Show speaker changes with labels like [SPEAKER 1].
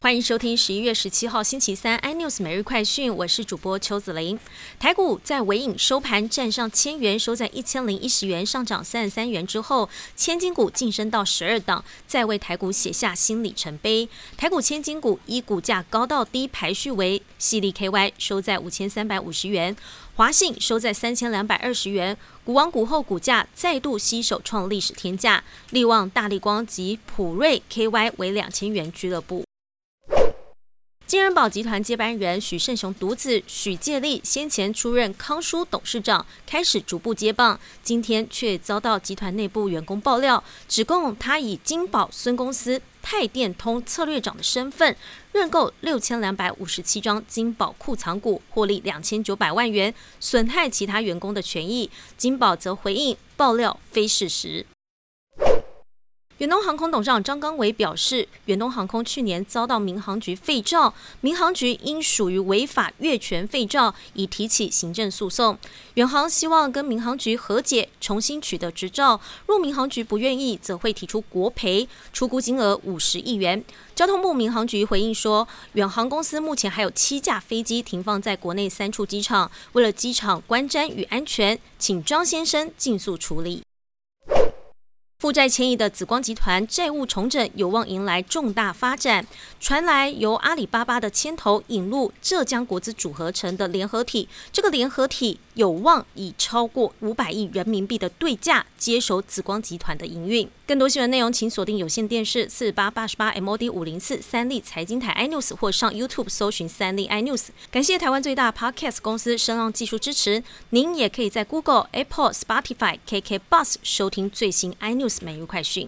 [SPEAKER 1] 欢迎收听十一月十七号星期三 iNews 每日快讯，我是主播邱子玲。台股在尾影收盘站上千元，收在一千零一十元，上涨三十三元之后，千金股晋升到十二档，再为台股写下新里程碑。台股千金股依股价高到低排序为：细力 KY 收在五千三百五十元，华信收在三千两百二十元。股王股后股价再度吸手创历史天价，力旺、大力光及普瑞 KY 为两千元俱乐部。金人保集团接班人许胜雄独子许介立先前出任康舒董事长，开始逐步接棒，今天却遭到集团内部员工爆料，指控他以金宝孙公司泰电通策略长的身份认购六千两百五十七张金宝库藏股，获利两千九百万元，损害其他员工的权益。金宝则回应爆料非事实。远东航空董事长张刚伟表示，远东航空去年遭到民航局废照，民航局因属于违法越权废照，已提起行政诉讼。远航希望跟民航局和解，重新取得执照。若民航局不愿意，则会提出国赔，出估金额五十亿元。交通部民航局回应说，远航公司目前还有七架飞机停放在国内三处机场，为了机场观瞻与安全，请张先生尽速处理。负债千亿的紫光集团债务重整有望迎来重大发展。传来由阿里巴巴的牵头引入浙江国资组合成的联合体，这个联合体有望以超过五百亿人民币的对价接手紫光集团的营运。更多新闻内容，请锁定有线电视四八八十八 MOD 五零四三立财经台 iNews 或上 YouTube 搜寻三立 iNews。感谢台湾最大 Podcast 公司声浪技术支持。您也可以在 Google、Apple、Spotify、KK Bus 收听最新 iNews。每日快讯。